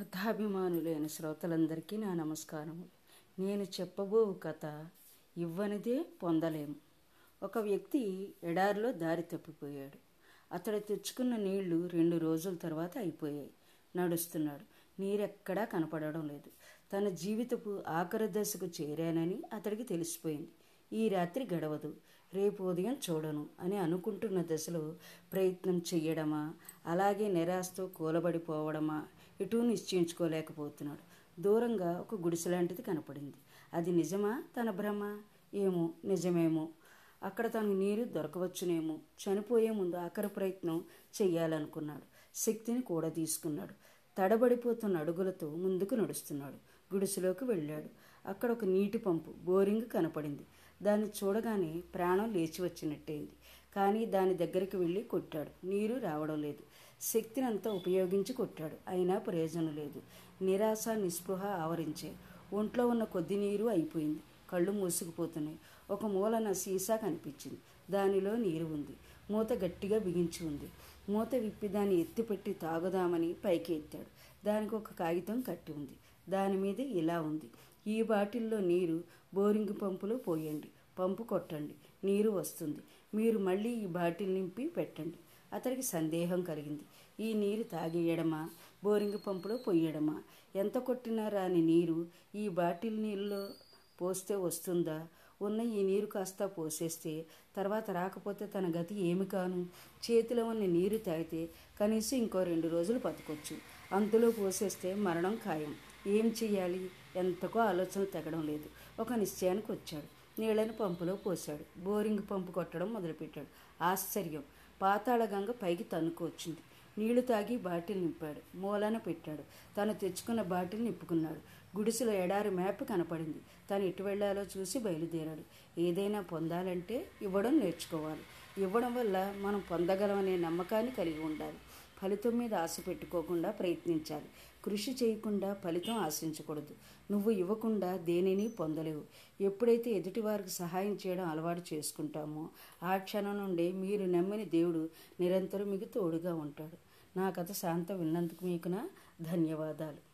కథాభిమానులైన శ్రోతలందరికీ నా నమస్కారములు. నేను చెప్పబో కథ ఇవ్వనిదే పొందలేము. ఒక వ్యక్తి ఎడారిలో దారి తప్పిపోయాడు. అతడు తెచ్చుకున్న నీళ్ళు రెండు రోజుల తర్వాత అయిపోయాయి. నడుస్తున్నాడు. నీరెక్కడా కనపడడం లేదు. తన జీవితపు ఆఖరి దశకు చేరానని అతడికి తెలిసిపోయింది. ఈ రాత్రి గడవదు. రేపు ఉదయం చూడను అని అనుకుంటున్న దశలో ప్రయత్నం చెయ్యడమా? అలాగే నిరాశతో కూలబడిపోవడమా? ఇటూ నిశ్చయించుకోలేకపోతున్నాడు. దూరంగా ఒక గుడిసె లాంటిది కనపడింది. అది నిజమా? తన భ్రమ? ఏమో నిజమేమో. అక్కడ తనకు నీరు దొరకవచ్చునేమో. చనిపోయే ముందు ఆఖరి ప్రయత్నం చెయ్యాలనుకున్నాడు. శక్తిని కూడా తీసుకున్నాడు. తడబడిపోతున్న అడుగులతో ముందుకు నడుస్తున్నాడు. గుడిసెలోకి వెళ్ళాడు. అక్కడ ఒక నీటి పంపు బోరింగ్ కనపడింది. దాన్ని చూడగానే ప్రాణం లేచి వచ్చినట్టయింది. కానీ దాని దగ్గరికి వెళ్ళి కొట్టాడు. నీరు రావడం లేదు. శక్తిని అంతా ఉపయోగించి కొట్టాడు. అయినా ప్రయోజనం లేదు. నిరాశ నిస్పృహ ఆవరించే. ఒంట్లో ఉన్న కొద్ది నీరు అయిపోయింది. కళ్ళు మూసుకుపోతున్నాయి. ఒక మూలన సీసా కనిపించింది. దానిలో నీరు ఉంది. మూత గట్టిగా బిగించి ఉంది. మూత విప్పి దాన్ని ఎత్తిపెట్టి తాగుదామని పైకి ఎత్తాడు. దానికి ఒక కాగితం కట్టి ఉంది. దాని మీద ఇలా ఉంది. ఈ బాటిల్లో నీరు బోరింగ్ పంపులో పోయండి. పంపు కొట్టండి నీరు వస్తుంది. మీరు మళ్ళీ ఈ బాటిల్ నింపి పెట్టండి. అతనికి సందేహం కలిగింది. ఈ నీరు తాగేయడమా? బోరింగ్ పంపులో పొయ్యడమా ఎంత కొట్టినా రాని నీరు ఈ బాటిల్ నీళ్ళలో పోస్తే వస్తుందా? ఉన్న ఈ నీరు కాస్త పోసేస్తే తర్వాత రాకపోతే తన గతి ఏమి కాను? చేతిలో ఉన్న నీరు తాగితే కనీసం ఇంకో రెండు రోజులు బతకొచ్చు. అంతలో పోసేస్తే మరణం ఖాయం. ఏం చెయ్యాలి? ఎంతకో ఆలోచన తెగడం లేదు. ఒక నిశ్చయానికి వచ్చాడు. నీళ్ళను పంపులో పోశాడు. బోరింగ్ పంపు కొట్టడం మొదలుపెట్టాడు. ఆశ్చర్యం! పాతాళగంగ పైకి తన్నుకొచ్చింది నీళ్ళు తాగి బాటిల్ నింపాడు. మూలన పెట్టాడు. తను తెచ్చుకున్న బాటిల్ నింపుకున్నాడు గుడిసెలో ఎడారి మ్యాప్ కనపడింది. తను ఎటు వెళ్ళాలో చూసి బయలుదేరాడు. ఏదైనా పొందాలంటే ఇవ్వడం నేర్చుకోవాలి. ఇవ్వడం వల్ల మనం పొందగలమనే నమ్మకాన్ని కలిగి ఉండాలి. ఫలితం మీద ఆశ పెట్టుకోకుండా ప్రయత్నించాలి. కృషి చేయకుండా ఫలితం ఆశించకూడదు. నువ్వు ఇవ్వకుండా దేనిని పొందలేవు. ఎప్పుడైతే ఎదుటివారికి సహాయం చేయడం అలవాటు చేసుకుంటామో ఆ క్షణం నుండి మీరు నమ్మిన దేవుడు నిరంతరం మీకు తోడుగా ఉంటాడు. నా కథ శాంత విన్నందుకు మీకు నా ధన్యవాదాలు.